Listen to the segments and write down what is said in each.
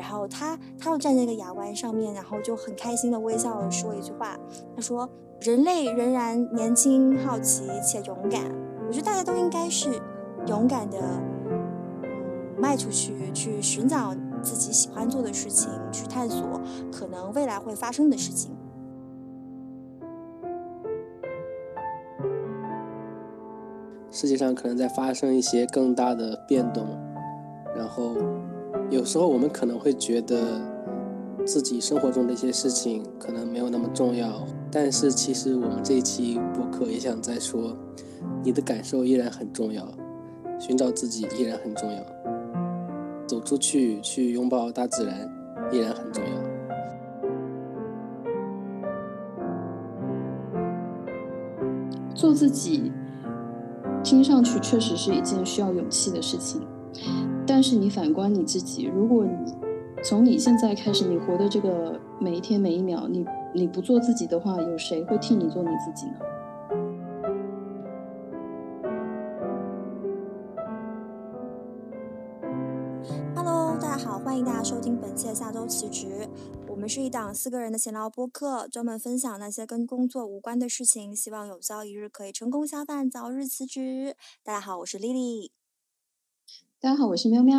然后他他就站在一个崖湾上面，然后就很开心的微笑地说一句话，他说：“人类仍然年轻、好奇且勇敢。我觉得大家都应该是勇敢的，嗯，迈出去去寻找自己喜欢做的事情，去探索可能未来会发生的事情。”世界上可能在发生一些更大的变动，然后有时候我们可能会觉得自己生活中的一些事情可能没有那么重要，但是其实我们这一期播客也想再说，你的感受依然很重要，寻找自己依然很重要，走出去去拥抱大自然依然很重要，做自己。听上去确实是一件需要勇气的事情，但是你反观你自己，如果你从你现在开始，你活的这个每一天每一秒，你你不做自己的话，有谁会替你做你自己呢？Hello，大家好，欢迎大家收听本期的下周辞职。我们是一档四个人的闲聊播客，专门分享那些跟工作无关的事情，希望有朝一日可以成功下饭，早日辞职。大家好，我是丽丽。大家好，我是喵喵。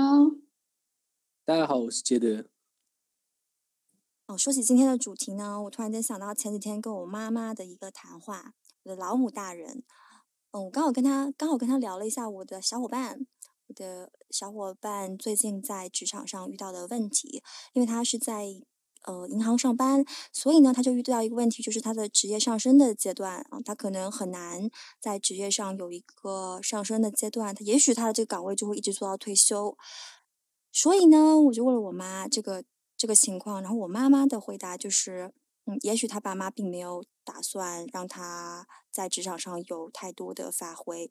大家好，我是杰德。哦，说起今天的主题呢，我突然间想到前几天跟我妈妈的一个谈话，我的老母大人。嗯，我刚好跟他刚好跟他聊了一下我的小伙伴，我的小伙伴最近在职场上遇到的问题，因为他是在。呃，银行上班，所以呢，他就遇到一个问题，就是他的职业上升的阶段啊，他可能很难在职业上有一个上升的阶段，他也许他的这个岗位就会一直做到退休。所以呢，我就问了我妈这个这个情况，然后我妈妈的回答就是，嗯，也许他爸妈并没有打算让他在职场上有太多的发挥。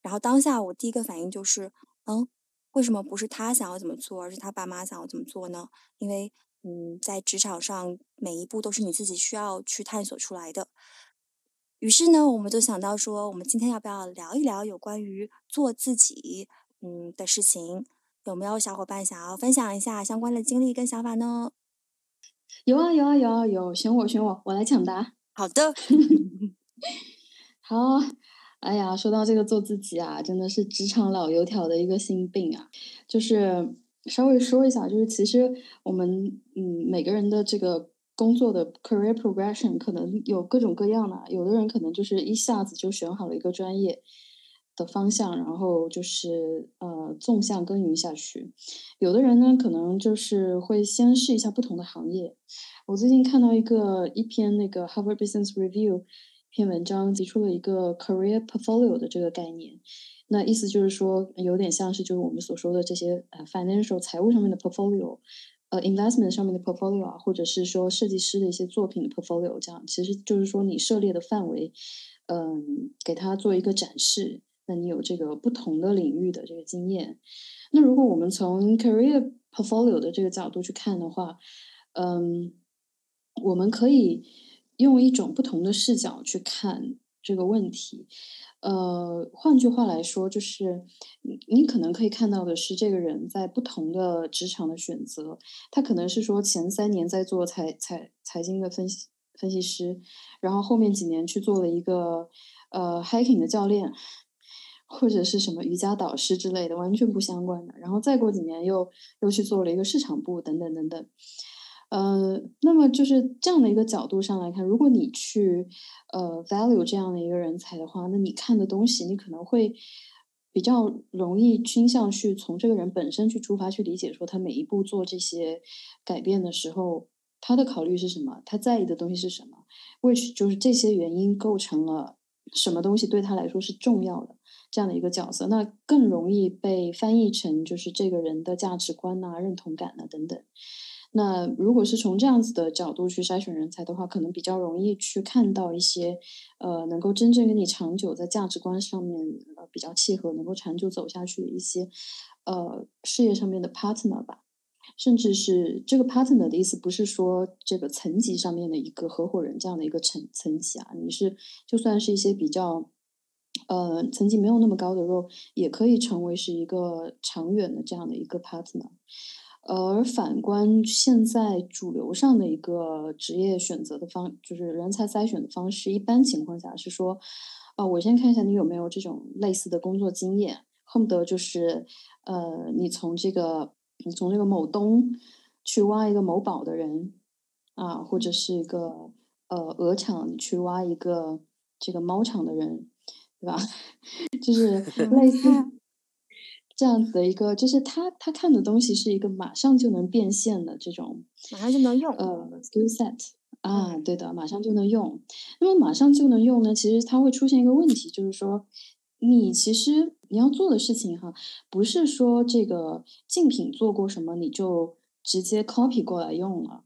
然后当下我第一个反应就是，嗯，为什么不是他想要怎么做，而是他爸妈想要怎么做呢？因为。嗯，在职场上，每一步都是你自己需要去探索出来的。于是呢，我们就想到说，我们今天要不要聊一聊有关于做自己嗯的事情？有没有小伙伴想要分享一下相关的经历跟想法呢？有啊，有啊，有啊，有，选我，选我，我来抢答。好的。好，哎呀，说到这个做自己啊，真的是职场老油条的一个心病啊，就是。稍微说一下，就是其实我们嗯每个人的这个工作的 career progression 可能有各种各样的，有的人可能就是一下子就选好了一个专业的方向，然后就是呃纵向耕耘下去；有的人呢可能就是会先试一下不同的行业。我最近看到一个一篇那个 Harvard Business Review 一篇文章，提出了一个 career portfolio 的这个概念。那意思就是说，有点像是就是我们所说的这些呃 financial 财务上面的 portfolio，呃 investment 上面的 portfolio 啊，或者是说设计师的一些作品的 portfolio，这样其实就是说你涉猎的范围，嗯，给他做一个展示，那你有这个不同的领域的这个经验。那如果我们从 career portfolio 的这个角度去看的话，嗯，我们可以用一种不同的视角去看这个问题。呃，换句话来说，就是你你可能可以看到的是，这个人在不同的职场的选择，他可能是说前三年在做财财财经的分析分析师，然后后面几年去做了一个呃 hiking 的教练，或者是什么瑜伽导师之类的，完全不相关的，然后再过几年又又去做了一个市场部等等等等。呃，那么就是这样的一个角度上来看，如果你去呃 value 这样的一个人才的话，那你看的东西，你可能会比较容易倾向去从这个人本身去出发去理解，说他每一步做这些改变的时候，他的考虑是什么，他在意的东西是什么，which 就是这些原因构成了什么东西对他来说是重要的这样的一个角色，那更容易被翻译成就是这个人的价值观呐、认同感呐等等。那如果是从这样子的角度去筛选人才的话，可能比较容易去看到一些，呃，能够真正跟你长久在价值观上面呃比较契合，能够长久走下去的一些，呃，事业上面的 partner 吧。甚至是这个 partner 的意思，不是说这个层级上面的一个合伙人这样的一个层层级啊，你是就算是一些比较，呃，层级没有那么高的 role，也可以成为是一个长远的这样的一个 partner。而反观现在主流上的一个职业选择的方，就是人才筛选的方式，一般情况下是说，呃，我先看一下你有没有这种类似的工作经验，恨不得就是呃，你从这个你从这个某东去挖一个某宝的人啊，或者是一个呃鹅厂去挖一个这个猫厂的人。对吧？就是类似这样子的一个，就是他他看的东西是一个马上就能变现的这种，马上就能用呃 skill set 啊，对的，马上就能用。那么马上就能用呢，其实它会出现一个问题，就是说你其实你要做的事情哈，不是说这个竞品做过什么你就直接 copy 过来用了，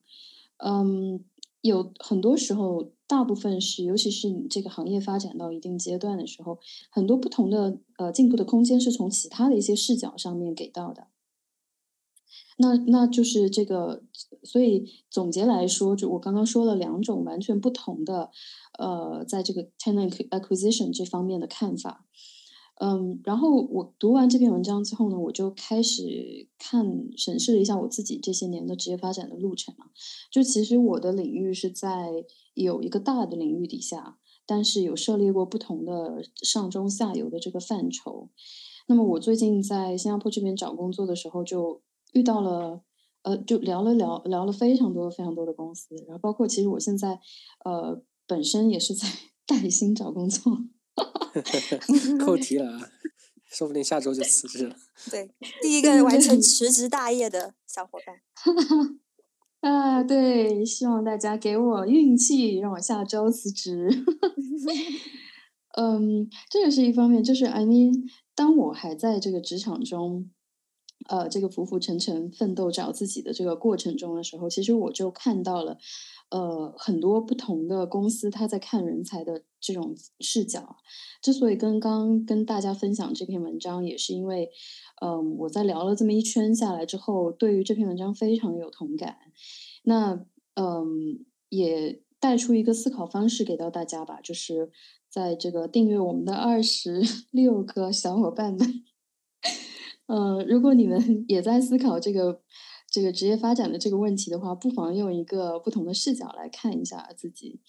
嗯，有很多时候。大部分是，尤其是你这个行业发展到一定阶段的时候，很多不同的呃进步的空间是从其他的一些视角上面给到的。那那就是这个，所以总结来说，就我刚刚说了两种完全不同的，呃，在这个 talent acquisition 这方面的看法。嗯，然后我读完这篇文章之后呢，我就开始看审视了一下我自己这些年的职业发展的路程嘛。就其实我的领域是在有一个大的领域底下，但是有涉猎过不同的上中下游的这个范畴。那么我最近在新加坡这边找工作的时候，就遇到了，呃，就聊了聊聊了非常多非常多的公司，然后包括其实我现在，呃，本身也是在 带薪找工作。扣题了啊！说不定下周就辞职了。对，第一个完成 辞职大业的小伙伴。啊，对，希望大家给我运气，让我下周辞职。嗯，这也是一方面，就是 I mean，当我还在这个职场中，呃，这个浮浮沉沉奋斗找自己的这个过程中的时候，其实我就看到了。呃，很多不同的公司，他在看人才的这种视角。之所以跟刚跟大家分享这篇文章，也是因为，嗯，我在聊了这么一圈下来之后，对于这篇文章非常有同感。那，嗯，也带出一个思考方式给到大家吧，就是在这个订阅我们的二十 六个小伙伴们，嗯，如果你们也在思考这个。这个职业发展的这个问题的话，不妨用一个不同的视角来看一下自己，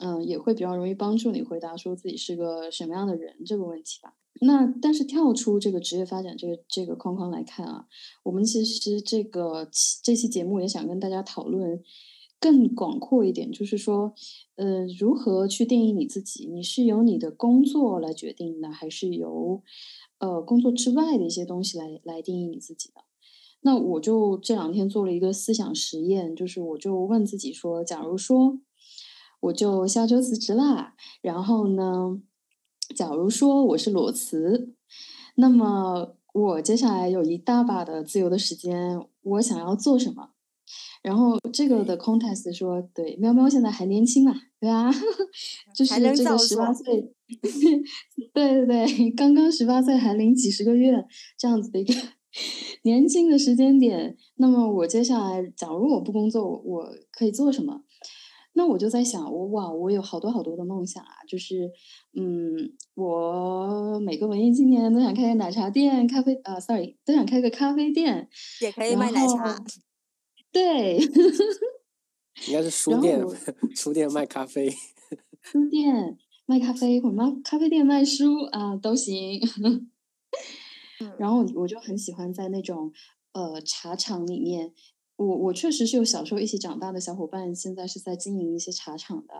嗯，也会比较容易帮助你回答说自己是个什么样的人这个问题吧。那但是跳出这个职业发展这个这个框框来看啊，我们其实这个这期节目也想跟大家讨论更广阔一点，就是说，呃，如何去定义你自己？你是由你的工作来决定的，还是由呃工作之外的一些东西来来定义你自己的？那我就这两天做了一个思想实验，就是我就问自己说，假如说我就下周辞职啦，然后呢，假如说我是裸辞，那么我接下来有一大把的自由的时间，我想要做什么？然后这个的 context 说，对，喵喵现在还年轻嘛，对啊？就是这个十八岁，对对对，刚刚十八岁还领几十个月这样子的一个。年轻的时间点，那么我接下来，假如我不工作，我可以做什么？那我就在想，我哇，我有好多好多的梦想啊！就是，嗯，我每个文艺青年都想开个奶茶店、咖啡啊，sorry，都想开个咖啡店，也可以卖奶茶。对，应该是书店，书店卖咖啡，书店卖咖啡，或者咖啡店卖书啊，都行。然后我就很喜欢在那种呃茶厂里面，我我确实是有小时候一起长大的小伙伴，现在是在经营一些茶厂的，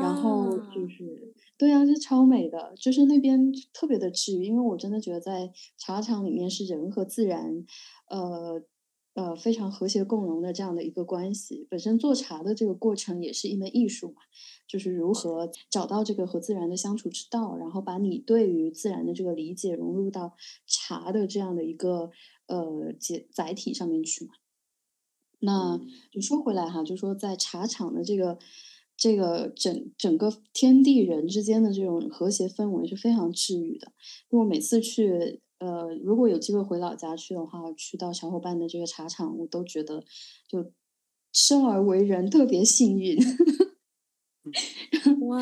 然后就是对啊，是超美的，就是那边特别的治愈，因为我真的觉得在茶厂里面是人和自然，呃。呃，非常和谐共融的这样的一个关系，本身做茶的这个过程也是一门艺术嘛，就是如何找到这个和自然的相处之道，然后把你对于自然的这个理解融入到茶的这样的一个呃载载体上面去嘛。那就说回来哈，就说在茶厂的这个这个整整个天地人之间的这种和谐氛围是非常治愈的，因为我每次去。呃，如果有机会回老家去的话，去到小伙伴的这个茶厂，我都觉得就生而为人特别幸运。哇！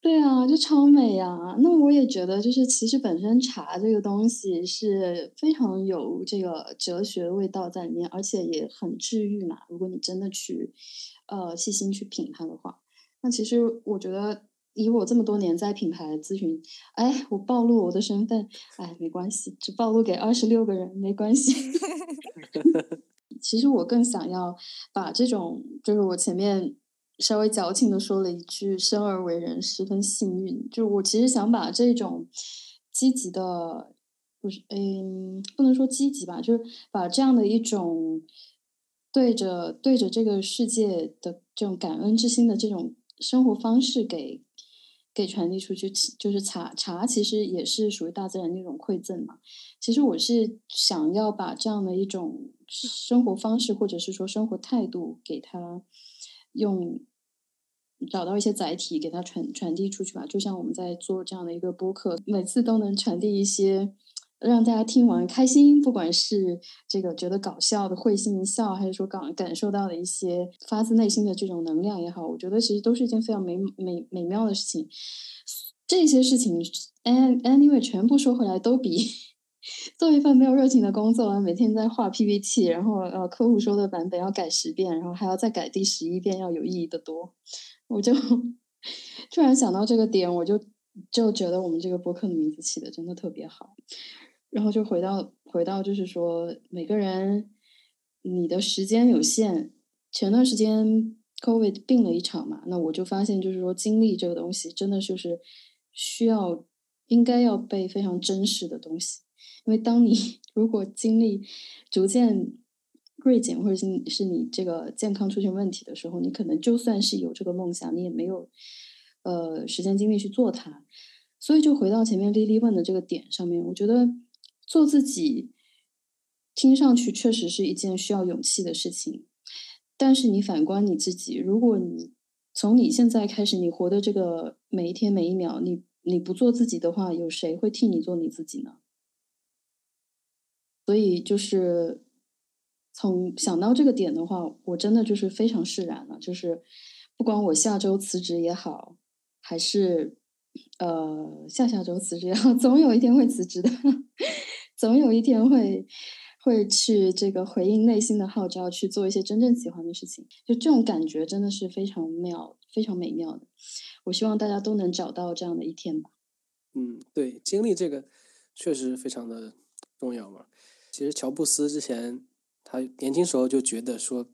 对啊，就超美啊！那我也觉得，就是其实本身茶这个东西是非常有这个哲学味道在里面，而且也很治愈嘛。如果你真的去，呃，细心去品它的话，那其实我觉得，以我这么多年在品牌咨询，哎，我暴露我的身份，哎，没关系，只暴露给二十六个人没关系。其实我更想要把这种，就是我前面。稍微矫情的说了一句“生而为人，十分幸运”。就我其实想把这种积极的，不是，嗯，不能说积极吧，就是把这样的一种对着对着这个世界的这种感恩之心的这种生活方式给给传递出去。就是茶茶其实也是属于大自然的一种馈赠嘛。其实我是想要把这样的一种生活方式，或者是说生活态度，给他用。找到一些载体给它传传递出去吧，就像我们在做这样的一个播客，每次都能传递一些让大家听完开心，不管是这个觉得搞笑的会心一笑，还是说感感受到的一些发自内心的这种能量也好，我觉得其实都是一件非常美美美妙的事情。这些事情，an anyway 全部说回来，都比 做一份没有热情的工作，每天在画 PPT，然后呃客户说的版本要改十遍，然后还要再改第十一遍，要有意义的多。我就 突然想到这个点，我就就觉得我们这个播客的名字起的真的特别好。然后就回到回到，就是说每个人你的时间有限。前段时间 COVID 病了一场嘛，那我就发现，就是说经历这个东西，真的就是需要应该要被非常珍视的东西。因为当你 如果经历逐渐。锐减，或者是是你这个健康出现问题的时候，你可能就算是有这个梦想，你也没有呃时间精力去做它。所以就回到前面丽丽问的这个点上面，我觉得做自己听上去确实是一件需要勇气的事情。但是你反观你自己，如果你从你现在开始，你活的这个每一天每一秒，你你不做自己的话，有谁会替你做你自己呢？所以就是。从想到这个点的话，我真的就是非常释然了。就是不管我下周辞职也好，还是呃下下周辞职也好，总有一天会辞职的，总有一天会会去这个回应内心的号召，去做一些真正喜欢的事情。就这种感觉真的是非常妙、非常美妙的。我希望大家都能找到这样的一天吧。嗯，对，经历这个确实非常的重要嘛。其实乔布斯之前。他年轻时候就觉得说，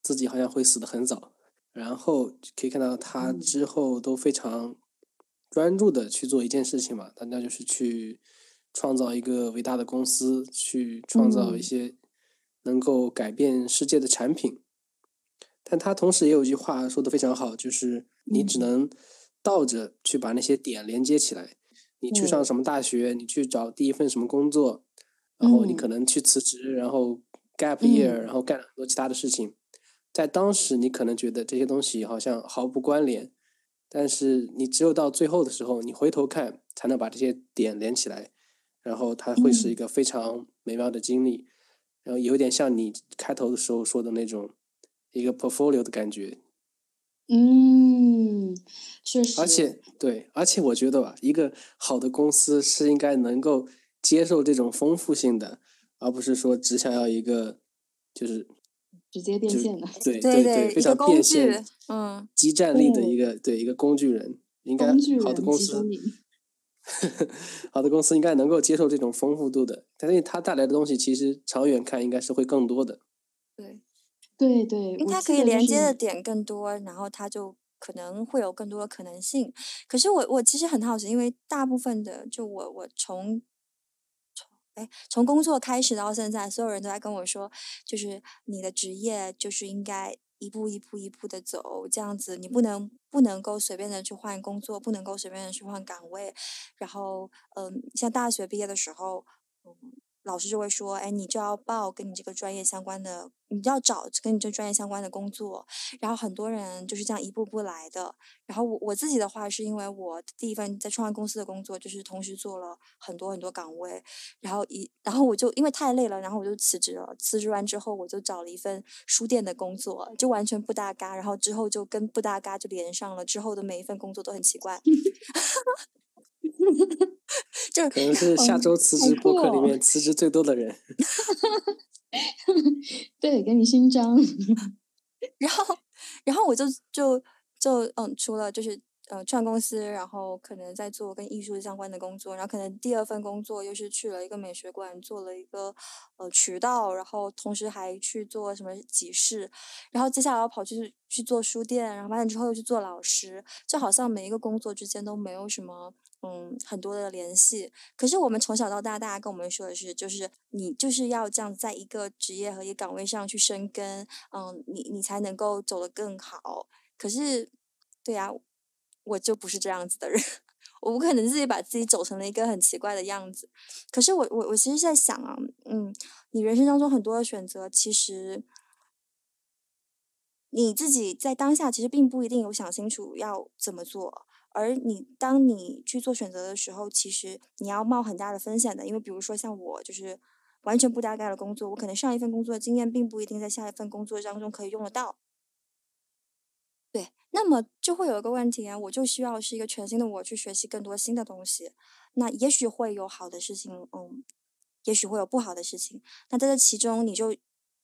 自己好像会死得很早，然后可以看到他之后都非常专注的去做一件事情嘛，那那就是去创造一个伟大的公司，去创造一些能够改变世界的产品。但他同时也有一句话说的非常好，就是你只能倒着去把那些点连接起来。你去上什么大学，你去找第一份什么工作，然后你可能去辞职，然后。gap year，然后干了很多其他的事情，在当时你可能觉得这些东西好像毫不关联，但是你只有到最后的时候，你回头看才能把这些点连起来，然后它会是一个非常美妙的经历，然后有点像你开头的时候说的那种一个 portfolio 的感觉。嗯，确实。而且对，而且我觉得吧，一个好的公司是应该能够接受这种丰富性的。而不是说只想要一个，就是直接变现的，对对对，非常变现，嗯，激战力的一个对一个工具人，应该好的公司，好的公司应该能够接受这种丰富度的，但是它带来的东西其实长远看应该是会更多的。对，对对，因为它可以连接的点更多，然后它就可能会有更多的可能性。可是我我其实很好奇，因为大部分的就我我从。哎，从工作开始到现在，所有人都在跟我说，就是你的职业就是应该一步一步一步的走，这样子你不能不能够随便的去换工作，不能够随便的去换岗位。然后，嗯，像大学毕业的时候，嗯，老师就会说，哎，你就要报跟你这个专业相关的你要找跟你这专业相关的工作，然后很多人就是这样一步步来的。然后我我自己的话，是因为我第一份在创业公司的工作，就是同时做了很多很多岗位，然后一然后我就因为太累了，然后我就辞职了。辞职完之后，我就找了一份书店的工作，就完全不搭嘎。然后之后就跟不搭嘎就连上了，之后的每一份工作都很奇怪。就可能是下周辞职播客里面辞职最多的人。对，给你勋章。然后，然后我就就就嗯，除了就是呃创公司，然后可能在做跟艺术相关的工作，然后可能第二份工作又是去了一个美学馆做了一个呃渠道，然后同时还去做什么集市，然后接下来要跑去去做书店，然后完了之后又去做老师，就好像每一个工作之间都没有什么。嗯，很多的联系。可是我们从小到大，大家跟我们说的是，就是你就是要这样在一个职业和一个岗位上去生根，嗯，你你才能够走得更好。可是，对呀，我就不是这样子的人，我不可能自己把自己走成了一个很奇怪的样子。可是我我我其实在想啊，嗯，你人生当中很多的选择，其实你自己在当下其实并不一定有想清楚要怎么做。而你当你去做选择的时候，其实你要冒很大的风险的，因为比如说像我，就是完全不搭嘎的工作，我可能上一份工作的经验并不一定在下一份工作当中可以用得到。对，那么就会有一个问题啊，我就需要是一个全新的我去学习更多新的东西，那也许会有好的事情，嗯，也许会有不好的事情，那在这其中你就。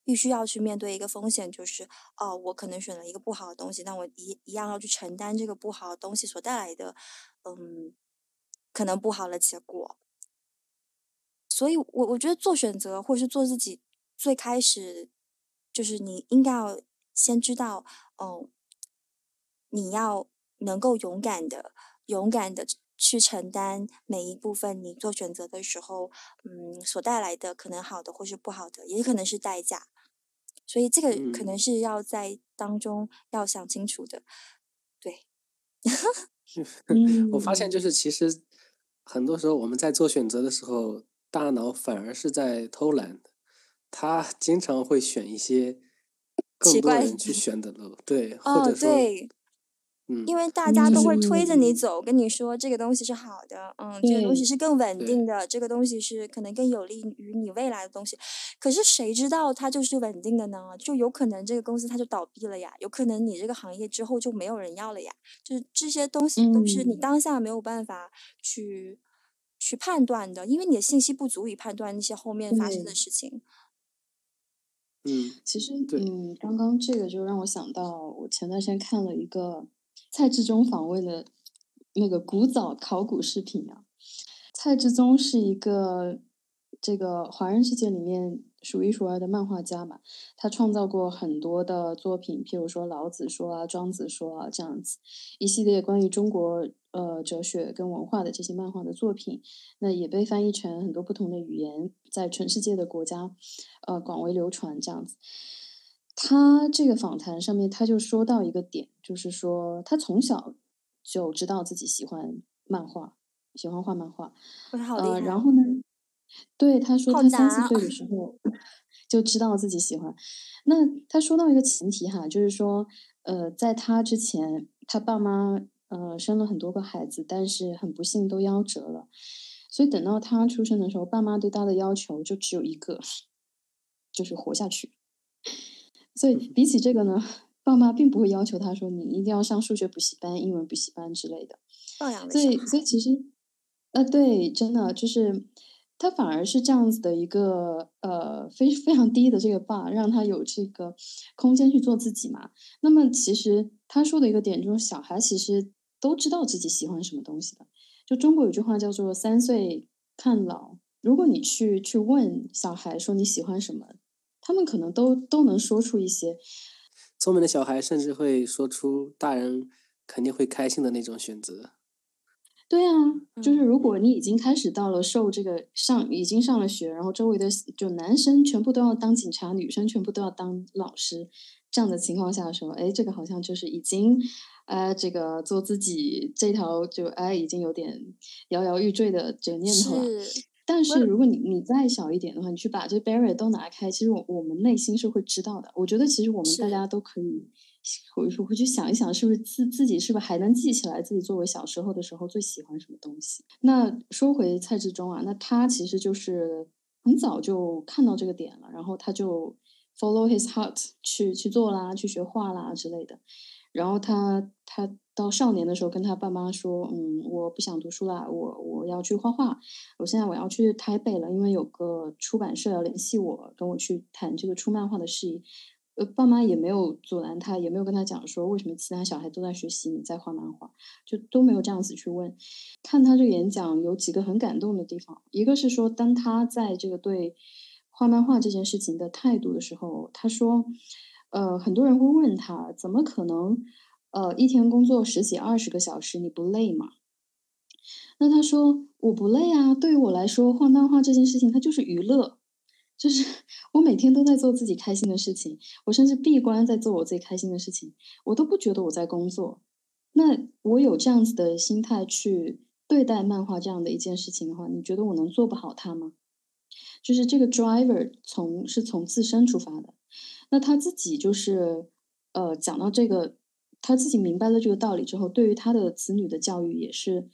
必须要去面对一个风险，就是哦，我可能选了一个不好的东西，但我一一样要去承担这个不好的东西所带来的，嗯，可能不好的结果。所以，我我觉得做选择或是做自己，最开始就是你应该要先知道，嗯，你要能够勇敢的、勇敢的去承担每一部分你做选择的时候，嗯，所带来的可能好的或是不好的，也可能是代价。所以这个可能是要在当中要想清楚的，对。我发现就是其实很多时候我们在做选择的时候，大脑反而是在偷懒的，他经常会选一些更多人去选的路，对，或者说。因为大家都会推着你走，跟你说这个东西是好的，嗯，这个东西是更稳定的，这个东西是可能更有利于你未来的东西。可是谁知道它就是稳定的呢？就有可能这个公司它就倒闭了呀，有可能你这个行业之后就没有人要了呀。就是这些东西都是你当下没有办法去去判断的，因为你的信息不足以判断那些后面发生的事情。嗯，其实，嗯，刚刚这个就让我想到，我前段时间看了一个。蔡志忠访问的那个古早考古视频啊，蔡志忠是一个这个华人世界里面数一数二的漫画家嘛，他创造过很多的作品，譬如说老子说啊、庄子说啊这样子一系列关于中国呃哲学跟文化的这些漫画的作品，那也被翻译成很多不同的语言，在全世界的国家呃广为流传这样子。他这个访谈上面，他就说到一个点，就是说他从小就知道自己喜欢漫画，喜欢画漫画。呃，然后呢，对他说，他三四岁的时候就知道自己喜欢。那他说到一个前提哈，就是说，呃，在他之前，他爸妈呃生了很多个孩子，但是很不幸都夭折了，所以等到他出生的时候，爸妈对他的要求就只有一个，就是活下去。所以比起这个呢，爸妈并不会要求他说你一定要上数学补习班、英文补习班之类的。放养的所以，所以其实，呃，对，真的就是他反而是这样子的一个呃非非常低的这个爸，让他有这个空间去做自己嘛。那么其实他说的一个点就是，小孩其实都知道自己喜欢什么东西的。就中国有句话叫做“三岁看老”，如果你去去问小孩说你喜欢什么。他们可能都都能说出一些聪明的小孩，甚至会说出大人肯定会开心的那种选择。对啊，就是如果你已经开始到了受这个上，已经上了学，然后周围的就男生全部都要当警察，女生全部都要当老师这样的情况下说，哎，这个好像就是已经，呃，这个做自己这条就哎已经有点摇摇欲坠的这个念头了。但是如果你你再小一点的话，你去把这 barrier 都拿开，其实我我们内心是会知道的。我觉得其实我们大家都可以回回去想一想，是不是自自己是不是还能记起来自己作为小时候的时候最喜欢什么东西？那说回蔡志忠啊，那他其实就是很早就看到这个点了，然后他就 follow his heart 去去做啦，去学画啦之类的。然后他他到少年的时候跟他爸妈说，嗯，我不想读书啦，我我要去画画，我现在我要去台北了，因为有个出版社要联系我，跟我去谈这个出漫画的事宜。呃，爸妈也没有阻拦他，也没有跟他讲说为什么其他小孩都在学习，你在画漫画，就都没有这样子去问。看他这个演讲有几个很感动的地方，一个是说，当他在这个对画漫画这件事情的态度的时候，他说，呃，很多人会问他，怎么可能，呃，一天工作十几二十个小时，你不累吗？那他说我不累啊，对于我来说，画漫画这件事情它就是娱乐，就是我每天都在做自己开心的事情，我甚至闭关在做我自己开心的事情，我都不觉得我在工作。那我有这样子的心态去对待漫画这样的一件事情的话，你觉得我能做不好它吗？就是这个 driver 从是从自身出发的，那他自己就是呃讲到这个，他自己明白了这个道理之后，对于他的子女的教育也是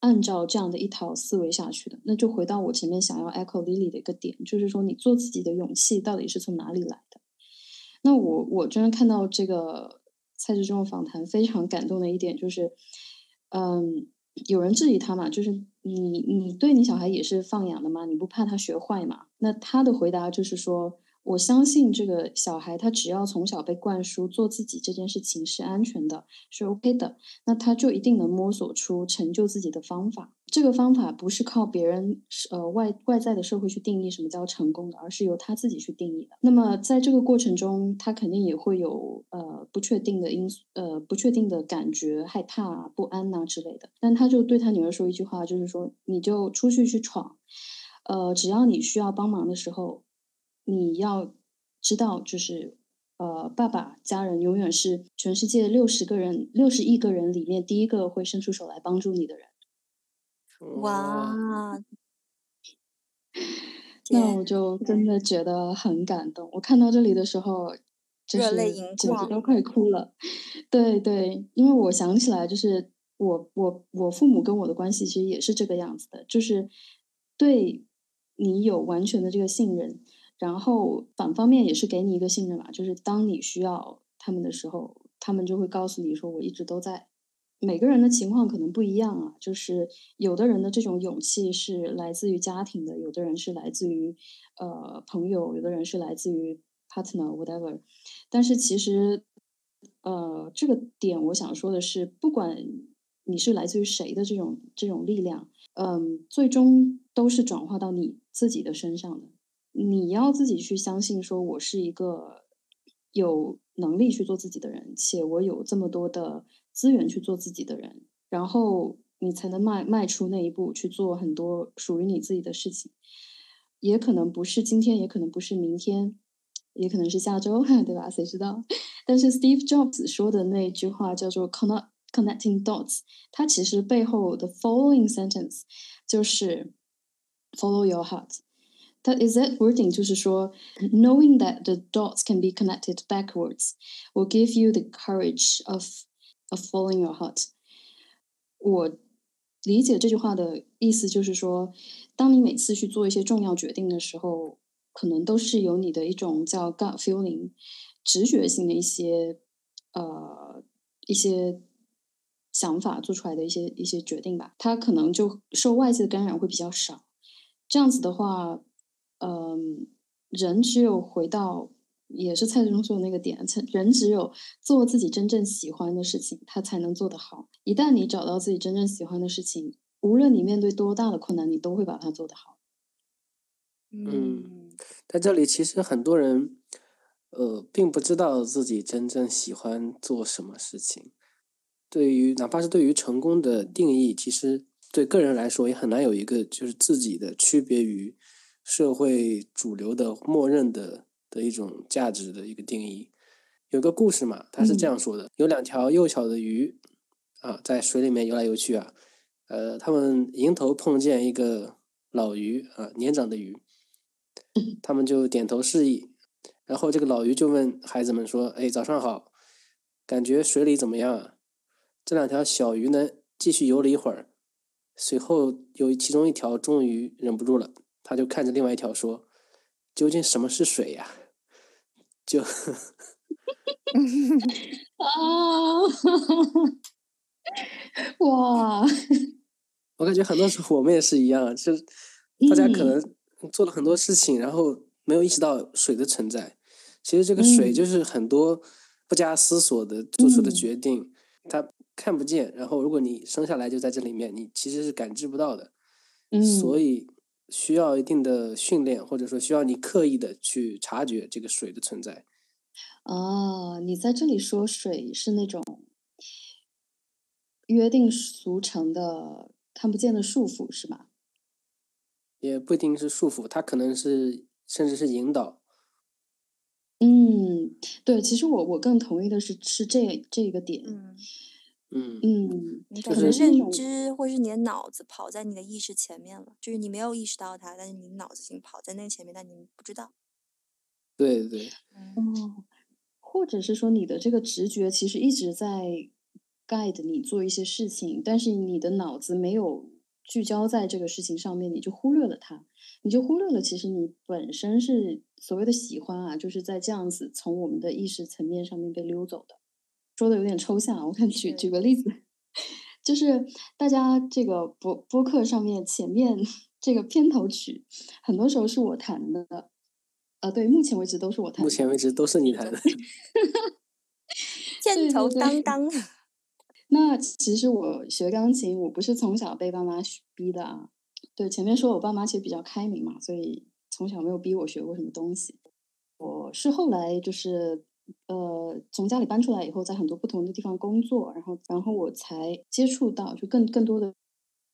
按照这样的一套思维下去的。那就回到我前面想要 echo Lily 的一个点，就是说你做自己的勇气到底是从哪里来的？那我我真的看到这个蔡志忠访谈，非常感动的一点就是，嗯，有人质疑他嘛，就是你你对你小孩也是放养的吗？你不怕他学坏吗？那他的回答就是说，我相信这个小孩他只要从小被灌输做自己这件事情是安全的，是 OK 的，那他就一定能摸索出成就自己的方法。这个方法不是靠别人呃外外在的社会去定义什么叫成功的，而是由他自己去定义的。那么在这个过程中，他肯定也会有呃不确定的因素，呃不确定的感觉，害怕、啊、不安呐、之类的。但他就对他女儿说一句话，就是说你就出去去闯，呃，只要你需要帮忙的时候，你要知道就是。呃，爸爸家人永远是全世界六十个人、六十亿个人里面第一个会伸出手来帮助你的人。哇，那我就真的觉得很感动。我看到这里的时候，就是热泪盈眶简直都快哭了。对对，因为我想起来，就是我我我父母跟我的关系其实也是这个样子的，就是对你有完全的这个信任，然后反方面也是给你一个信任吧，就是当你需要他们的时候，他们就会告诉你说我一直都在。每个人的情况可能不一样啊，就是有的人的这种勇气是来自于家庭的，有的人是来自于呃朋友，有的人是来自于 partner whatever。但是其实呃这个点我想说的是，不管你是来自于谁的这种这种力量，嗯，最终都是转化到你自己的身上的。你要自己去相信，说我是一个有能力去做自己的人，且我有这么多的。资源去做自己的人，然后你才能迈迈出那一步去做很多属于你自己的事情，也可能不是今天，也可能不是明天，也可能是下周，对吧？谁知道？但是 Steve Jobs 说的那句话叫做 “connect connecting dots”，它其实背后的 following sentence 就是 “follow your heart”。它 exact wording 就是说，knowing that the dots can be connected backwards will give you the courage of of following your heart。我理解这句话的意思就是说，当你每次去做一些重要决定的时候，可能都是由你的一种叫 gut feeling，直觉性的一些呃一些想法做出来的一些一些决定吧。它可能就受外界的干扰会比较少。这样子的话， 嗯，人只有回到。也是蔡志忠说的那个点，人只有做自己真正喜欢的事情，他才能做得好。一旦你找到自己真正喜欢的事情，无论你面对多大的困难，你都会把它做得好。嗯，在这里其实很多人，呃，并不知道自己真正喜欢做什么事情。对于哪怕是对于成功的定义，其实对个人来说也很难有一个就是自己的区别于社会主流的默认的。的一种价值的一个定义，有个故事嘛，他是这样说的：有两条幼小的鱼啊，在水里面游来游去啊，呃，他们迎头碰见一个老鱼啊，年长的鱼，他们就点头示意。然后这个老鱼就问孩子们说：“哎，早上好，感觉水里怎么样啊？”这两条小鱼呢，继续游了一会儿，随后有其中一条终于忍不住了，他就看着另外一条说：“究竟什么是水呀？”就啊，哇！我感觉很多时候我们也是一样，就是大家可能做了很多事情，然后没有意识到水的存在。其实这个水就是很多不加思索的做出的决定，它看不见。然后如果你生下来就在这里面，你其实是感知不到的。嗯，所以需要一定的训练，或者说需要你刻意的去察觉这个水的存在。哦，你在这里说水是那种约定俗成的、看不见的束缚，是吧？也不一定是束缚，它可能是甚至是引导。嗯，对，其实我我更同意的是是这这个点。嗯嗯嗯，你就是可能认知或是你的脑子跑在你的意识前面了，就是你没有意识到它，但是你脑子已经跑在那个前面，但你不知道。对对，嗯哦，或者是说你的这个直觉其实一直在 guide 你做一些事情，但是你的脑子没有聚焦在这个事情上面，你就忽略了它，你就忽略了其实你本身是所谓的喜欢啊，就是在这样子从我们的意识层面上面被溜走的。说的有点抽象啊，我看举举个例子，就是大家这个播播客上面前面这个片头曲，很多时候是我弹的，呃，对，目前为止都是我弹的。目前为止都是你弹的。箭头当当，那其实我学钢琴，我不是从小被爸妈逼的啊。对，前面说我爸妈其实比较开明嘛，所以从小没有逼我学过什么东西。我是后来就是呃从家里搬出来以后，在很多不同的地方工作，然后然后我才接触到，就更更多的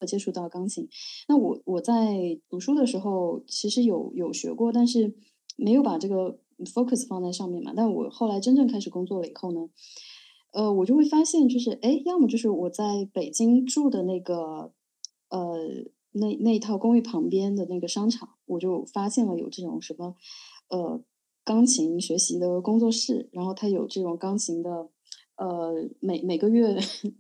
接触到钢琴。那我我在读书的时候，其实有有学过，但是没有把这个 focus 放在上面嘛。但我后来真正开始工作了以后呢，呃，我就会发现，就是哎，要么就是我在北京住的那个呃那那一套公寓旁边的那个商场，我就发现了有这种什么呃钢琴学习的工作室，然后他有这种钢琴的。呃，每每个月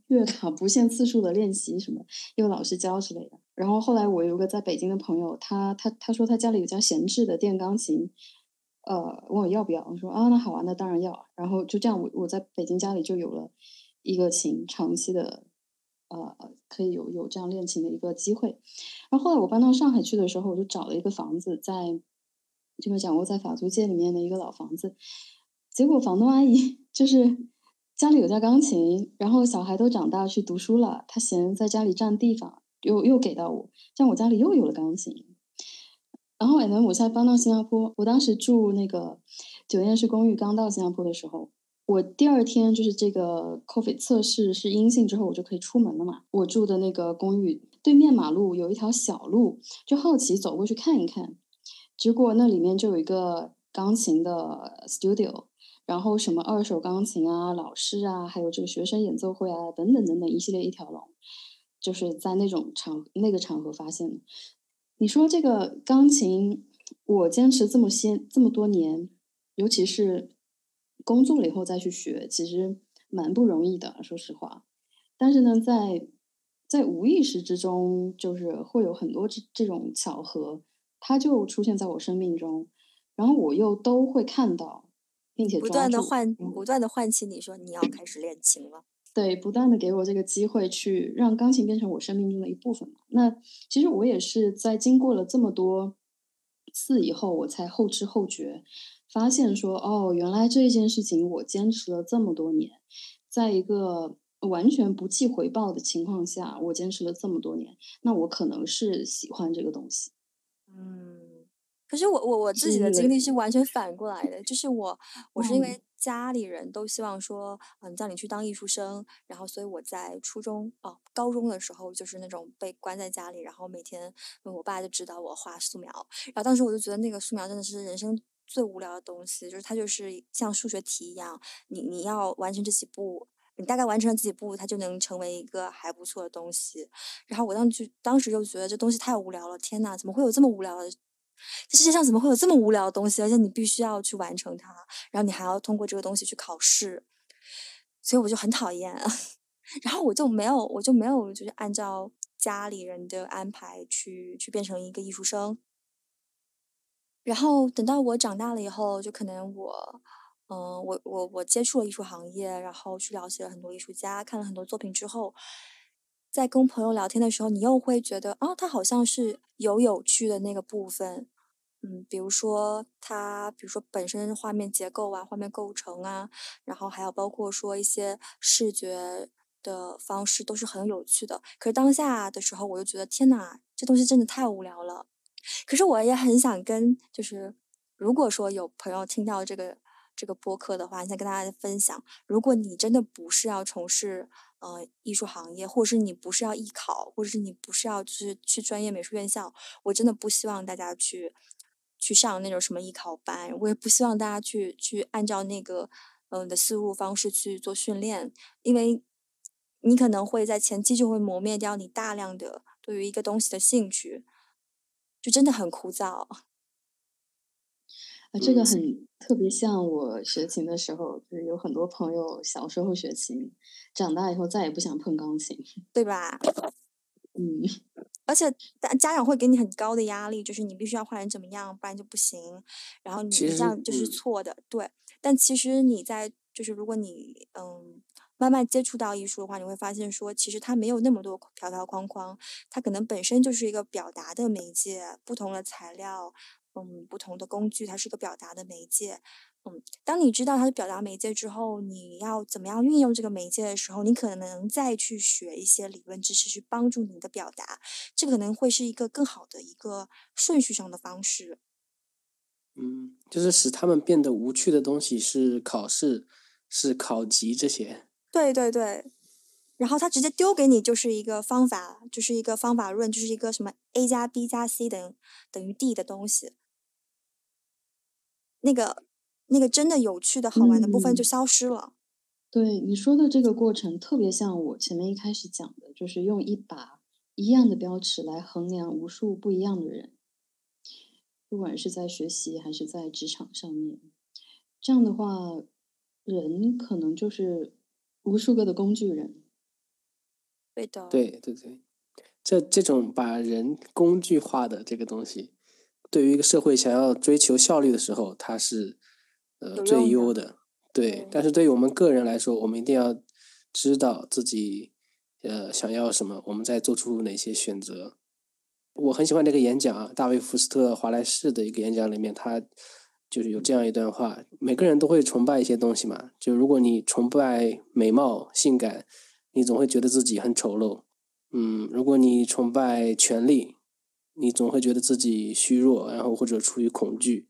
月卡不限次数的练习什么，有老师教之类的。然后后来我有个在北京的朋友，他他他说他家里有架闲置的电钢琴，呃，问我要不要，我说啊，那好啊，那当然要。然后就这样，我我在北京家里就有了一个琴，长期的，呃，可以有有这样练琴的一个机会。然后后来我搬到上海去的时候，我就找了一个房子，在这个讲过在法租界里面的一个老房子，结果房东阿姨就是。家里有架钢琴，然后小孩都长大去读书了，她嫌在家里占地方，又又给到我，这样我家里又有了钢琴。然后，我现在搬到新加坡，我当时住那个酒店式公寓，刚到新加坡的时候，我第二天就是这个 COVID 测试是阴性之后，我就可以出门了嘛。我住的那个公寓对面马路有一条小路，就好奇走过去看一看，结果那里面就有一个钢琴的 studio。然后什么二手钢琴啊、老师啊，还有这个学生演奏会啊，等等等等，一系列一条龙，就是在那种场那个场合发现的。你说这个钢琴，我坚持这么些这么多年，尤其是工作了以后再去学，其实蛮不容易的，说实话。但是呢，在在无意识之中，就是会有很多这这种巧合，它就出现在我生命中，然后我又都会看到。并且不断的唤，嗯不断的唤起你说你要开始练琴了。对，不断的给我这个机会去让钢琴变成我生命中的一部分嘛。那其实我也是在经过了这么多次以后，我才后知后觉，发现说，哦，原来这一件事情我坚持了这么多年，在一个完全不计回报的情况下，我坚持了这么多年，那我可能是喜欢这个东西。嗯，可是我我我自己的经历是完全反过来的，就是我我是因嗯为家里人都希望说，嗯，叫你去当艺术生，然后所以我在初中哦高中的时候就是那种被关在家里，然后每天嗯我爸就指导我画素描，然后当时我就觉得那个素描真的是人生最无聊的东西，就是它就是像数学题一样，你你要完成这几步。你大概完成了几步，它就能成为一个还不错的东西。然后我当时当时就觉得这东西太无聊了，天呐，怎么会有这么无聊的？这世界上怎么会有这么无聊的东西？而且你必须要去完成它，然后你还要通过这个东西去考试，所以我就很讨厌。然后我就没有，我就没有，就是按照家里人的安排去去变成一个艺术生。然后等到我长大了以后，就可能我，嗯，我我我接触了艺术行业，然后去了解了很多艺术家，看了很多作品之后，在跟朋友聊天的时候，你又会觉得，哦，他好像是有有趣的那个部分，嗯，比如说他，比如说本身画面结构啊，画面构成啊，然后还有包括说一些视觉的方式都是很有趣的。可是当下的时候，我就觉得，天呐，这东西真的太无聊了。可是我也很想跟，就是如果说有朋友听到这个这个播客的话，想跟大家分享，如果你真的不是要从事呃艺术行业，或者是你不是要艺考，或者是你不是要就是去专业美术院校，我真的不希望大家去去上那种什么艺考班，我也不希望大家去去按照那个嗯的思路方式去做训练，因为你可能会在前期就会磨灭掉你大量的对于一个东西的兴趣。就真的很枯燥，啊，这个很特别像我学琴的时候，就是有很多朋友小时候学琴，长大以后再也不想碰钢琴，对吧？嗯，而且家家长会给你很高的压力，就是你必须要画成怎么样，不然就不行。然后你这样就是错的，对。但其实你在就是如果你嗯。慢慢接触到艺术的话，你会发现说，其实它没有那么多条条框框，它可能本身就是一个表达的媒介，不同的材料，嗯，不同的工具，它是一个表达的媒介，嗯，当你知道它是表达媒介之后，你要怎么样运用这个媒介的时候，你可能再去学一些理论知识去帮助你的表达，这可能会是一个更好的一个顺序上的方式。嗯，就是使他们变得无趣的东西是考试，是考级这些。对对对，然后他直接丢给你就是一个方法，就是一个方法论，就是一个什么 a 加 b 加 c 等等于 d 的东西。那个那个真的有趣的好玩的部分就消失了。对你说的这个过程，特别像我前面一开始讲的，就是用一把一样的标尺来衡量无数不一样的人，不管是在学习还是在职场上面，这样的话，人可能就是。无数个的工具人，对的，对对对，这这种把人工具化的这个东西，对于一个社会想要追求效率的时候，它是呃最优的。对，但是对于我们个人来说，我们一定要知道自己呃想要什么，我们再做出哪些选择。我很喜欢这个演讲啊，大卫·福斯特·华莱士的一个演讲里面，他。就是有这样一段话，每个人都会崇拜一些东西嘛。就如果你崇拜美貌、性感，你总会觉得自己很丑陋。嗯，如果你崇拜权力，你总会觉得自己虚弱，然后或者处于恐惧，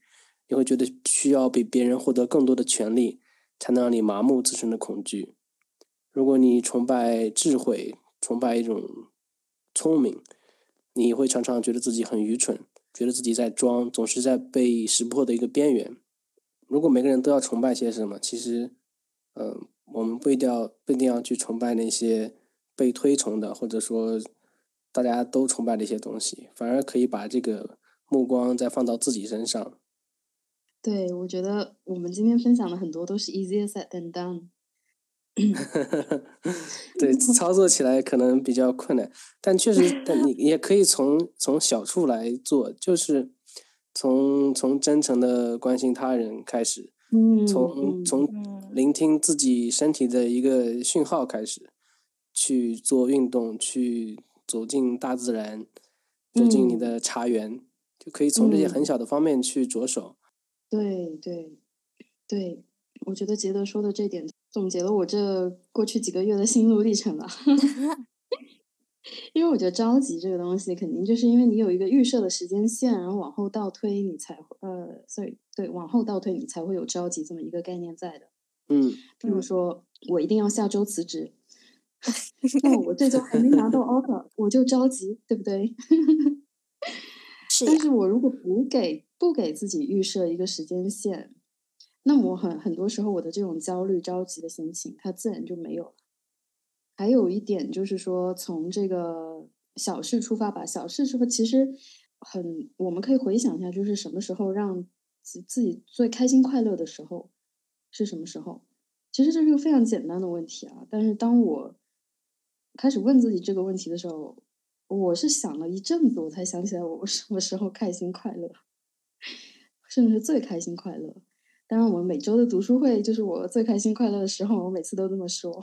你会觉得需要比别人获得更多的权利，才能让你麻木自身的恐惧。如果你崇拜智慧，崇拜一种聪明，你会常常觉得自己很愚蠢。觉得自己在装，总是在被识破的一个边缘。如果每个人都要崇拜些什么，其实，嗯，我们不一定要不一定要去崇拜那些被推崇的，或者说大家都崇拜的一些东西，反而可以把这个目光再放到自己身上。对，我觉得我们今天分享的很多都是 easier said than done。对，操作起来可能比较困难，但确实，但你 也可以从从小处来做，就是从从真诚的关心他人开始，从从聆听自己身体的一个讯号开始，去做运动，去走进大自然，走进你的茶园，就可以从这些很小的方面去着手。对对对，我觉得杰德说的这点。总结了我这过去几个月的心路历程吧，因为我觉得着急这个东西，肯定就是因为你有一个预设的时间线，然后往后倒推，你才呃，sorry，对，往后倒推你才会有着急这么一个概念在的。嗯，比如说我一定要下周辞职，那我这周还没拿到 offer，我就着急，对不对？是。但是我如果不给不给自己预设一个时间线。那么很很多时候，我的这种焦虑、着急的心情，它自然就没有了。还有一点就是说，从这个小事出发吧。小事出发，其实很，我们可以回想一下，就是什么时候让自自己最开心快乐的时候是什么时候？其实这是个非常简单的问题啊。但是当我开始问自己这个问题的时候，我是想了一阵子，我才想起来我什么时候开心快乐，甚至是最开心快乐。当然，我们每周的读书会就是我最开心快乐的时候，我每次都这么说。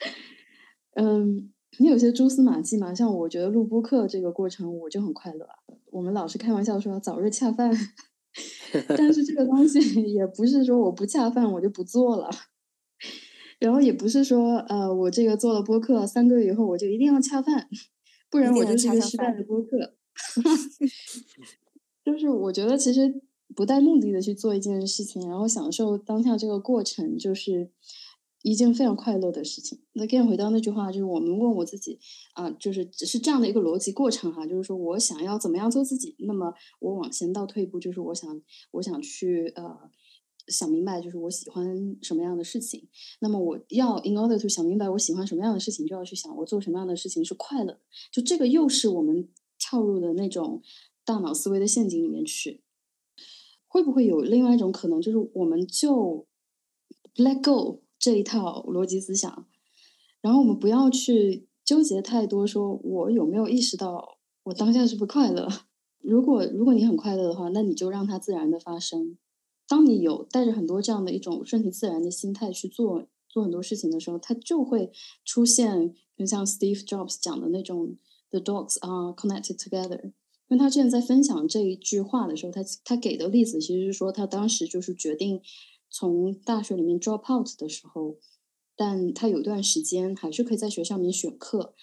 嗯，你有些蛛丝马迹嘛？像我觉得录播课这个过程，我就很快乐。我们老是开玩笑说早日恰饭，但是这个东西也不是说我不恰饭我就不做了，然后也不是说呃我这个做了播客三个月以后我就一定要恰饭，不然我就是一个失败的播客。就是我觉得其实。不带目的的去做一件事情，然后享受当下这个过程，就是一件非常快乐的事情。那 again 回到那句话，就是我们问我自己啊，就是只是这样的一个逻辑过程哈，就是说我想要怎么样做自己，那么我往前倒退一步，就是我想我想去呃想明白，就是我喜欢什么样的事情。那么我要 in order to 想明白我喜欢什么样的事情，就要去想我做什么样的事情是快乐的。就这个又是我们跳入的那种大脑思维的陷阱里面去。会不会有另外一种可能，就是我们就 let go 这一套逻辑思想，然后我们不要去纠结太多，说我有没有意识到我当下是不快乐？如果如果你很快乐的话，那你就让它自然的发生。当你有带着很多这样的一种顺其自然的心态去做做很多事情的时候，它就会出现，就像 Steve Jobs 讲的那种 “the dogs are connected together”。因为他之前在分享这一句话的时候，他他给的例子其实是说，他当时就是决定从大学里面 drop out 的时候，但他有段时间还是可以在学校里面选课，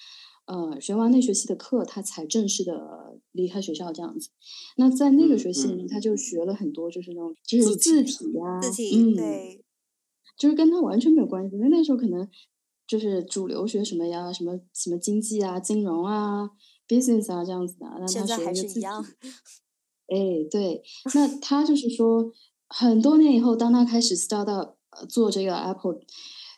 呃，学完那学期的课，他才正式的离开学校这样子。那在那个学期里面，他就学了很多，就是那种就是字体呀，字体，对，就是跟他完全没有关系。因为那时候可能就是主流学什么呀，什么什么经济啊、金融啊。business 啊，这样子的，那他学一个自己。哎，对，那他就是说，很多年以后，当他开始 start up 做这个 Apple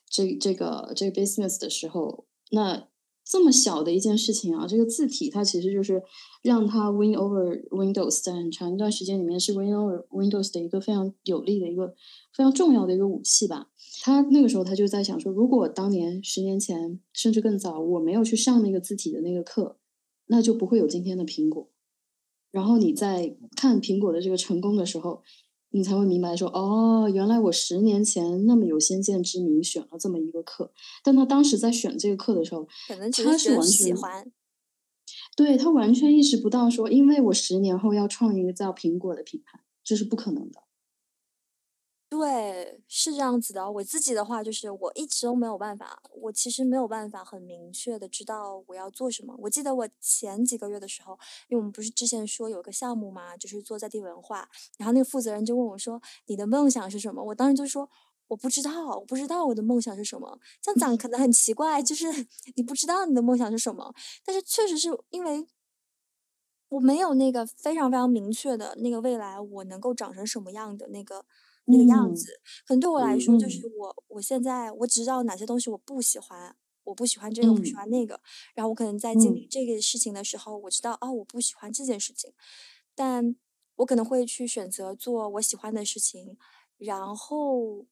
这这个这个 business 的时候，那这么小的一件事情啊，这个字体它其实就是让它 win over Windows，在很长一段时间里面是 win over Windows 的一个非常有力的一个非常重要的一个武器吧。他那个时候他就在想说，如果当年十年前甚至更早，我没有去上那个字体的那个课。那就不会有今天的苹果。然后你在看苹果的这个成功的时候，你才会明白说：哦，原来我十年前那么有先见之明，选了这么一个课。但他当时在选这个课的时候，他是完全喜欢。对他完全意识不到说，因为我十年后要创一个叫苹果的品牌，这是不可能的。对，是这样子的。我自己的话，就是我一直都没有办法，我其实没有办法很明确的知道我要做什么。我记得我前几个月的时候，因为我们不是之前说有个项目嘛，就是做在地文化，然后那个负责人就问我说：“你的梦想是什么？”我当时就说：“我不知道，我不知道我的梦想是什么。”这样讲可能很奇怪，就是 你不知道你的梦想是什么，但是确实是因为我没有那个非常非常明确的那个未来我能够长成什么样的那个。那个样子，可能对我来说，就是我我现在我只知道哪些东西我不喜欢，我不喜欢这个，我不喜欢那个。然后我可能在经历这个事情的时候，我知道哦，我不喜欢这件事情，但我可能会去选择做我喜欢的事情。然后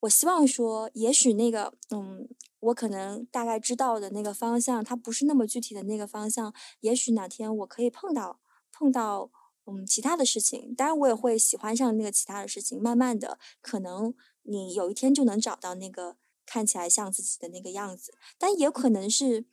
我希望说，也许那个嗯，我可能大概知道的那个方向，它不是那么具体的那个方向。也许哪天我可以碰到碰到。嗯，其他的事情，当然我也会喜欢上那个其他的事情。慢慢的，可能你有一天就能找到那个看起来像自己的那个样子，但也可能是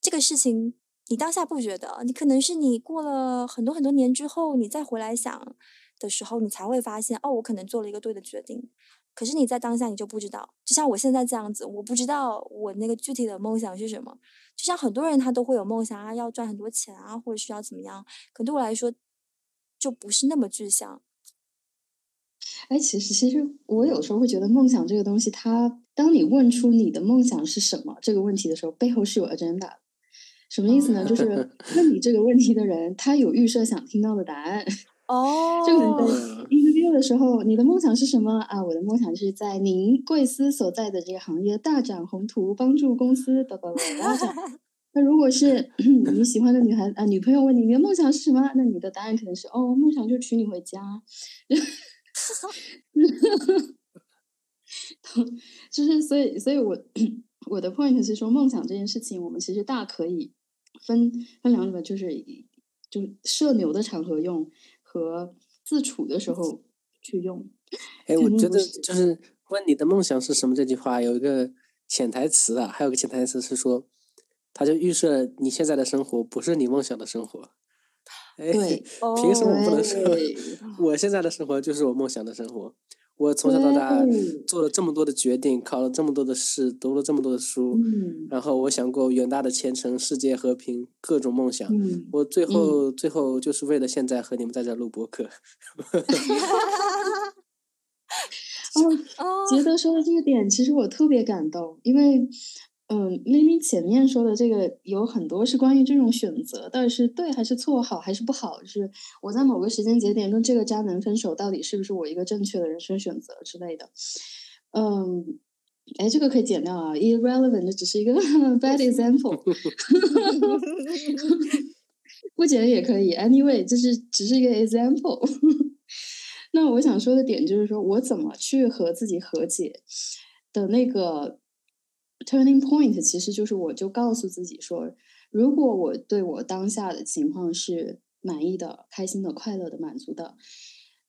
这个事情你当下不觉得，你可能是你过了很多很多年之后，你再回来想的时候，你才会发现，哦，我可能做了一个对的决定。可是你在当下你就不知道，就像我现在这样子，我不知道我那个具体的梦想是什么。就像很多人他都会有梦想啊，要赚很多钱啊，或者需要怎么样，可对我来说。就不是那么具象。哎，其实，其实我有时候会觉得，梦想这个东西，它当你问出你的梦想是什么这个问题的时候，背后是有 agenda。什么意思呢？就是问你这个问题的人，他有预设想听到的答案。哦，就可能在 interview 的时候，你的梦想是什么啊？我的梦想是在您贵司所在的这个行业大展宏图，帮助公司叭叭叭发展。那如果是 你喜欢的女孩啊，女朋友问你你的梦想是什么？那你的答案可能是哦，梦想就娶你回家。就是所以，所以我我的 point 是说，梦想这件事情，我们其实大可以分分两种，就是就是社牛的场合用和自处的时候去用。哎，我觉得就是问你的梦想是什么这句话有一个潜台词啊，还有个潜台词是说，他就预设你现在的生活不是你梦想的生活。哎，凭什么不能说对我现在的生活就是我梦想的生活？我从小到大做了这么多的决定，考了这么多的试，读了这么多的书，嗯然后我想过远大的前程、世界和平，各种梦想。嗯，我最后、最后就是为了现在和你们在这儿录播客。哦，哦，杰德说的这个点，其实我特别感动，因为，嗯，咪咪前面说的这个有很多是关于这种选择，到底是对还是错，好还是不好，是我在某个时间节点跟这个渣男分手，到底是不是我一个正确的人生选择之类的。嗯，哎，这个可以剪掉啊，irrelevant，只是一个 bad example，不剪也可以，anyway，就是只是一个 example。那我想说的点就是说，我怎么去和自己和解的那个 turning point，其实就是我就告诉自己说，如果我对我当下的情况是满意的、开心的、快乐的、满足的，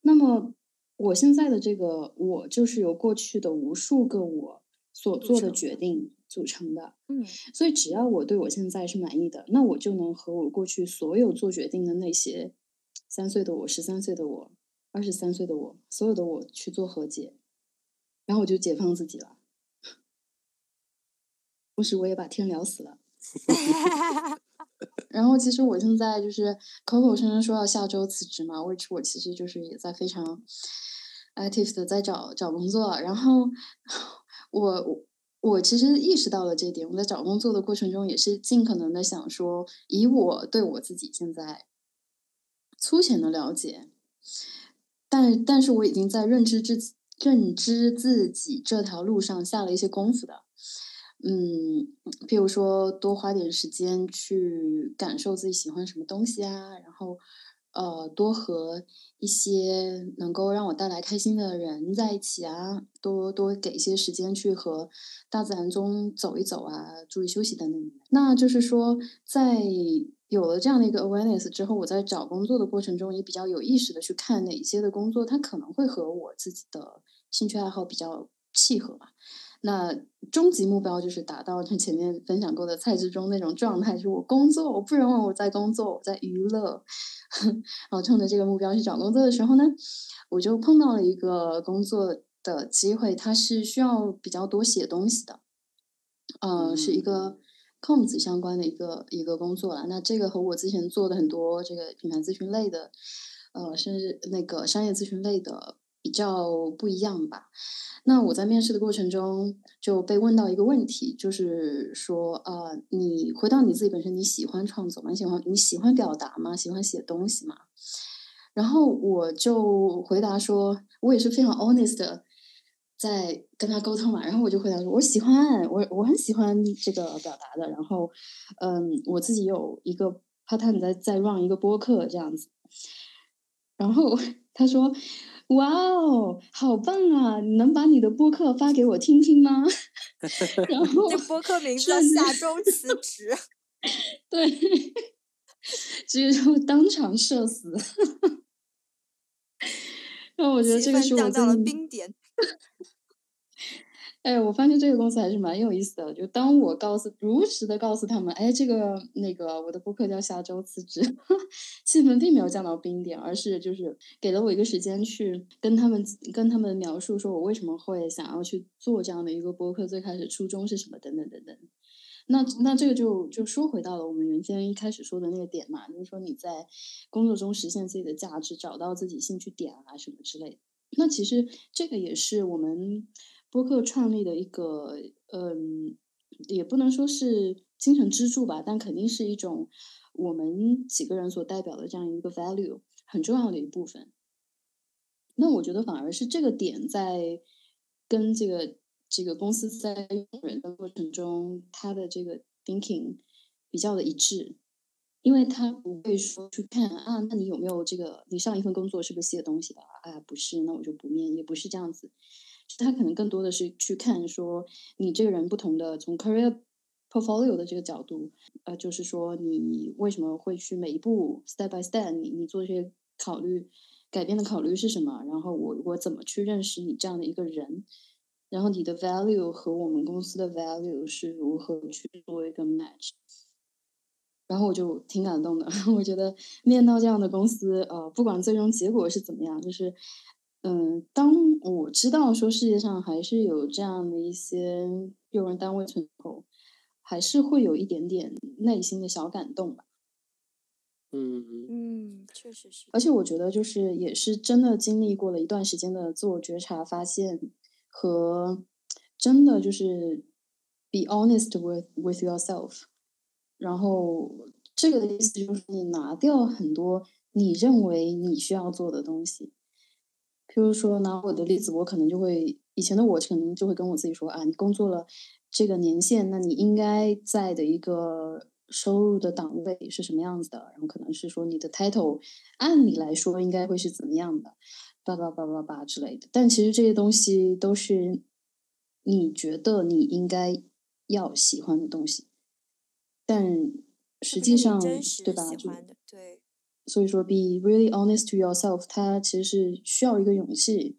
那么我现在的这个我就是由过去的无数个我所做的决定组成的。嗯所以只要我对我现在是满意的，那我就能和我过去所有做决定的那些三岁的我、十三岁的我、二十三岁的我，所有的我去做和解，然后我就解放自己了。同时，我也把天聊死了。然后，其实我现在就是口口声声说要下周辞职嘛，which 我其实就是也在非常 active 的在找找工作。然后我我我其实意识到了这一点，我在找工作的过程中也是尽可能的想说，以我对我自己现在粗浅的了解，但但是我已经在认知自己认知自己这条路上下了一些功夫的。嗯，譬如说多花点时间去感受自己喜欢什么东西啊，然后呃多和一些能够让我带来开心的人在一起啊，多多给一些时间去和大自然中走一走啊，注意休息等等。那就是说，在有了这样的一个 awareness 之后，我在找工作的过程中也比较有意识的去看哪些的工作，它可能会和我自己的兴趣爱好比较契合吧。那终极目标就是达到像前面分享过的蔡志忠那种状态，就是我工作，我不认为我在工作，我在娱乐。然后冲着这个目标去找工作的时候呢，我就碰到了一个工作的机会，它是需要比较多写东西的，呃，是一个 comms 相关的一个一个工作了。那这个和我之前做的很多这个品牌咨询类的，呃，甚至那个商业咨询类的比较不一样吧。那我在面试的过程中就被问到一个问题，就是说，呃，你回到你自己本身，你喜欢创作吗？你喜欢你喜欢表达吗？喜欢写东西吗？然后我就回答说，我也是非常 honest 的在跟他沟通嘛。然后我就回答说，我喜欢，我我很喜欢这个表达的。然后，嗯，我自己有一个 part time 在在 run 一个播客这样子。然后 他说。哇哦，好棒啊！你能把你的播客发给我听听吗？然 后这播客名字叫下周辞职。对，直接就当场社死。然后我觉得这个是我到了冰点。哎，我发现这个公司还是蛮有意思的。就当我告诉如实的告诉他们，哎，这个那个我的播客叫下周辞职，气氛并没有降到冰点，而是就是给了我一个时间去跟他们跟他们描述说我为什么会想要去做这样的一个播客，最开始初衷是什么等等等等。那那这个就就说回到了我们原先一开始说的那个点嘛，就是说你在工作中实现自己的价值，找到自己兴趣点啊什么之类的。那其实这个也是我们播客创立的一个，嗯，也不能说是精神支柱吧，但肯定是一种我们几个人所代表的这样一个 value，很重要的一部分。那我觉得反而是这个点在跟这个这个公司在用人的过程中，他的这个 thinking 比较的一致，因为他不会说去看啊，那你有没有这个你上一份工作是不是写东西的？啊，不是，那我就不面，也不是这样子。他可能更多的是去看说你这个人不同的从 career portfolio 的这个角度，呃，就是说你为什么会去每一步 step by step，你你做这些考虑。改变的考虑是什么？然后我我怎么去认识你这样的一个人？然后你的 value 和我们公司的 value 是如何去做一个 match？然后我就挺感动的，我觉得面到这样的公司，呃，不管最终结果是怎么样，就是，嗯，当我知道说世界上还是有这样的一些用人单位存在，还是会有一点点内心的小感动吧。嗯嗯，确实是。而且我觉得，就是也是真的经历过了一段时间的自我觉察、发现和真的就是 be honest with with yourself。然后这个的意思就是你拿掉很多你认为你需要做的东西。譬如说拿我的例子，我可能就会以前的我可能就会跟我自己说啊，你工作了这个年限，那你应该在的一个。收入的档位是什么样子的？然后可能是说你的 title，按理来说应该会是怎么样的，叭叭叭叭叭之类的。但其实这些东西都是你觉得你应该要喜欢的东西，但实际上对吧？对。所以说，be really honest to yourself，它其实是需要一个勇气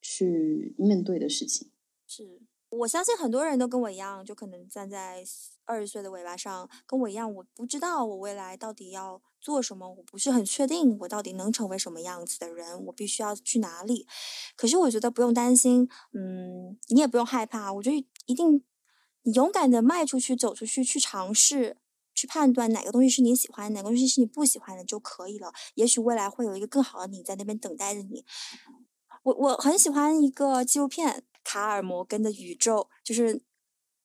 去面对的事情。是我相信很多人都跟我一样，就可能站在。二十岁的尾巴上，跟我一样，我不知道我未来到底要做什么，我不是很确定我到底能成为什么样子的人，我必须要去哪里。可是我觉得不用担心，嗯，你也不用害怕。我觉得一定，你勇敢的迈出去，走出去，去尝试，去判断哪个东西是你喜欢，哪个东西是你不喜欢的就可以了。也许未来会有一个更好的你在那边等待着你。我我很喜欢一个纪录片《卡尔摩根的宇宙》，就是。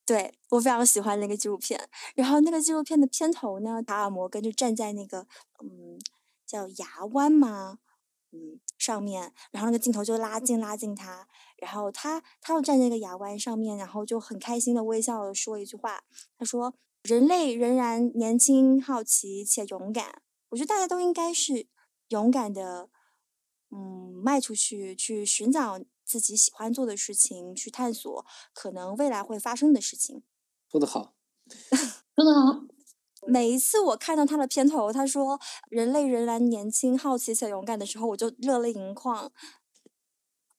对我非常喜欢那个纪录片，然后那个纪录片的片头呢，卡尔摩根就站在那个嗯叫牙湾吗？嗯上面，然后那个镜头就拉近拉近他，然后他他又站在那个牙湾上面，然后就很开心的微笑的说一句话，他说：“人类仍然年轻、好奇且勇敢。”我觉得大家都应该是勇敢的，嗯，迈出去去寻找。自己喜欢做的事情，去探索可能未来会发生的事情。说得好，说得好。每一次我看到他的片头，他说“人类仍然年轻、好奇且勇敢”的时候，我就热泪盈眶。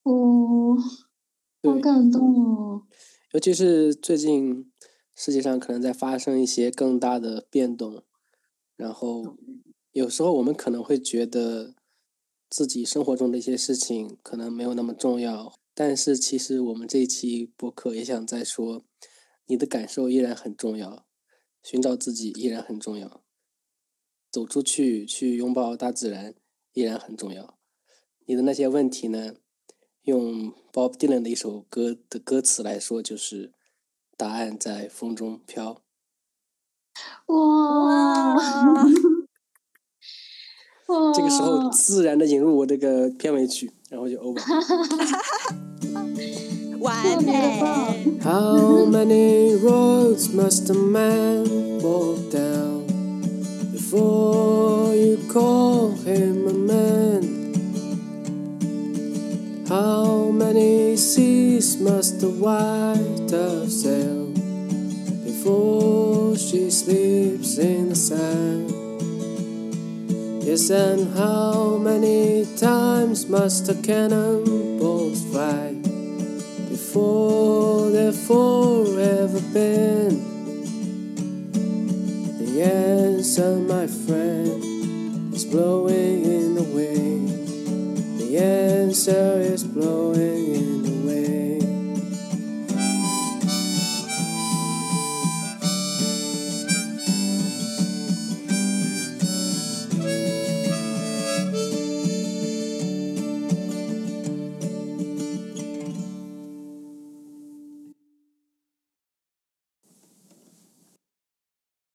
哦，好感动哦！尤其是最近世界上可能在发生一些更大的变动，然后有时候我们可能会觉得。自己生活中的一些事情可能没有那么重要，但是其实我们这一期播客也想再说，你的感受依然很重要，寻找自己依然很重要，走出去去拥抱大自然依然很重要。你的那些问题呢？用 Bob Dylan 的一首歌的歌词来说，就是答案在风中飘。哇！这个时候自然的引入我这个片尾曲，然后就 over。完美。How many roads must a man walk down before you call him a man? How many seas must the white dove sail before she sleeps in the sand? Yes, and how many times must the cannonballs fly before they're forever been? The answer, my friend, is blowing in the wind. Answer is blowing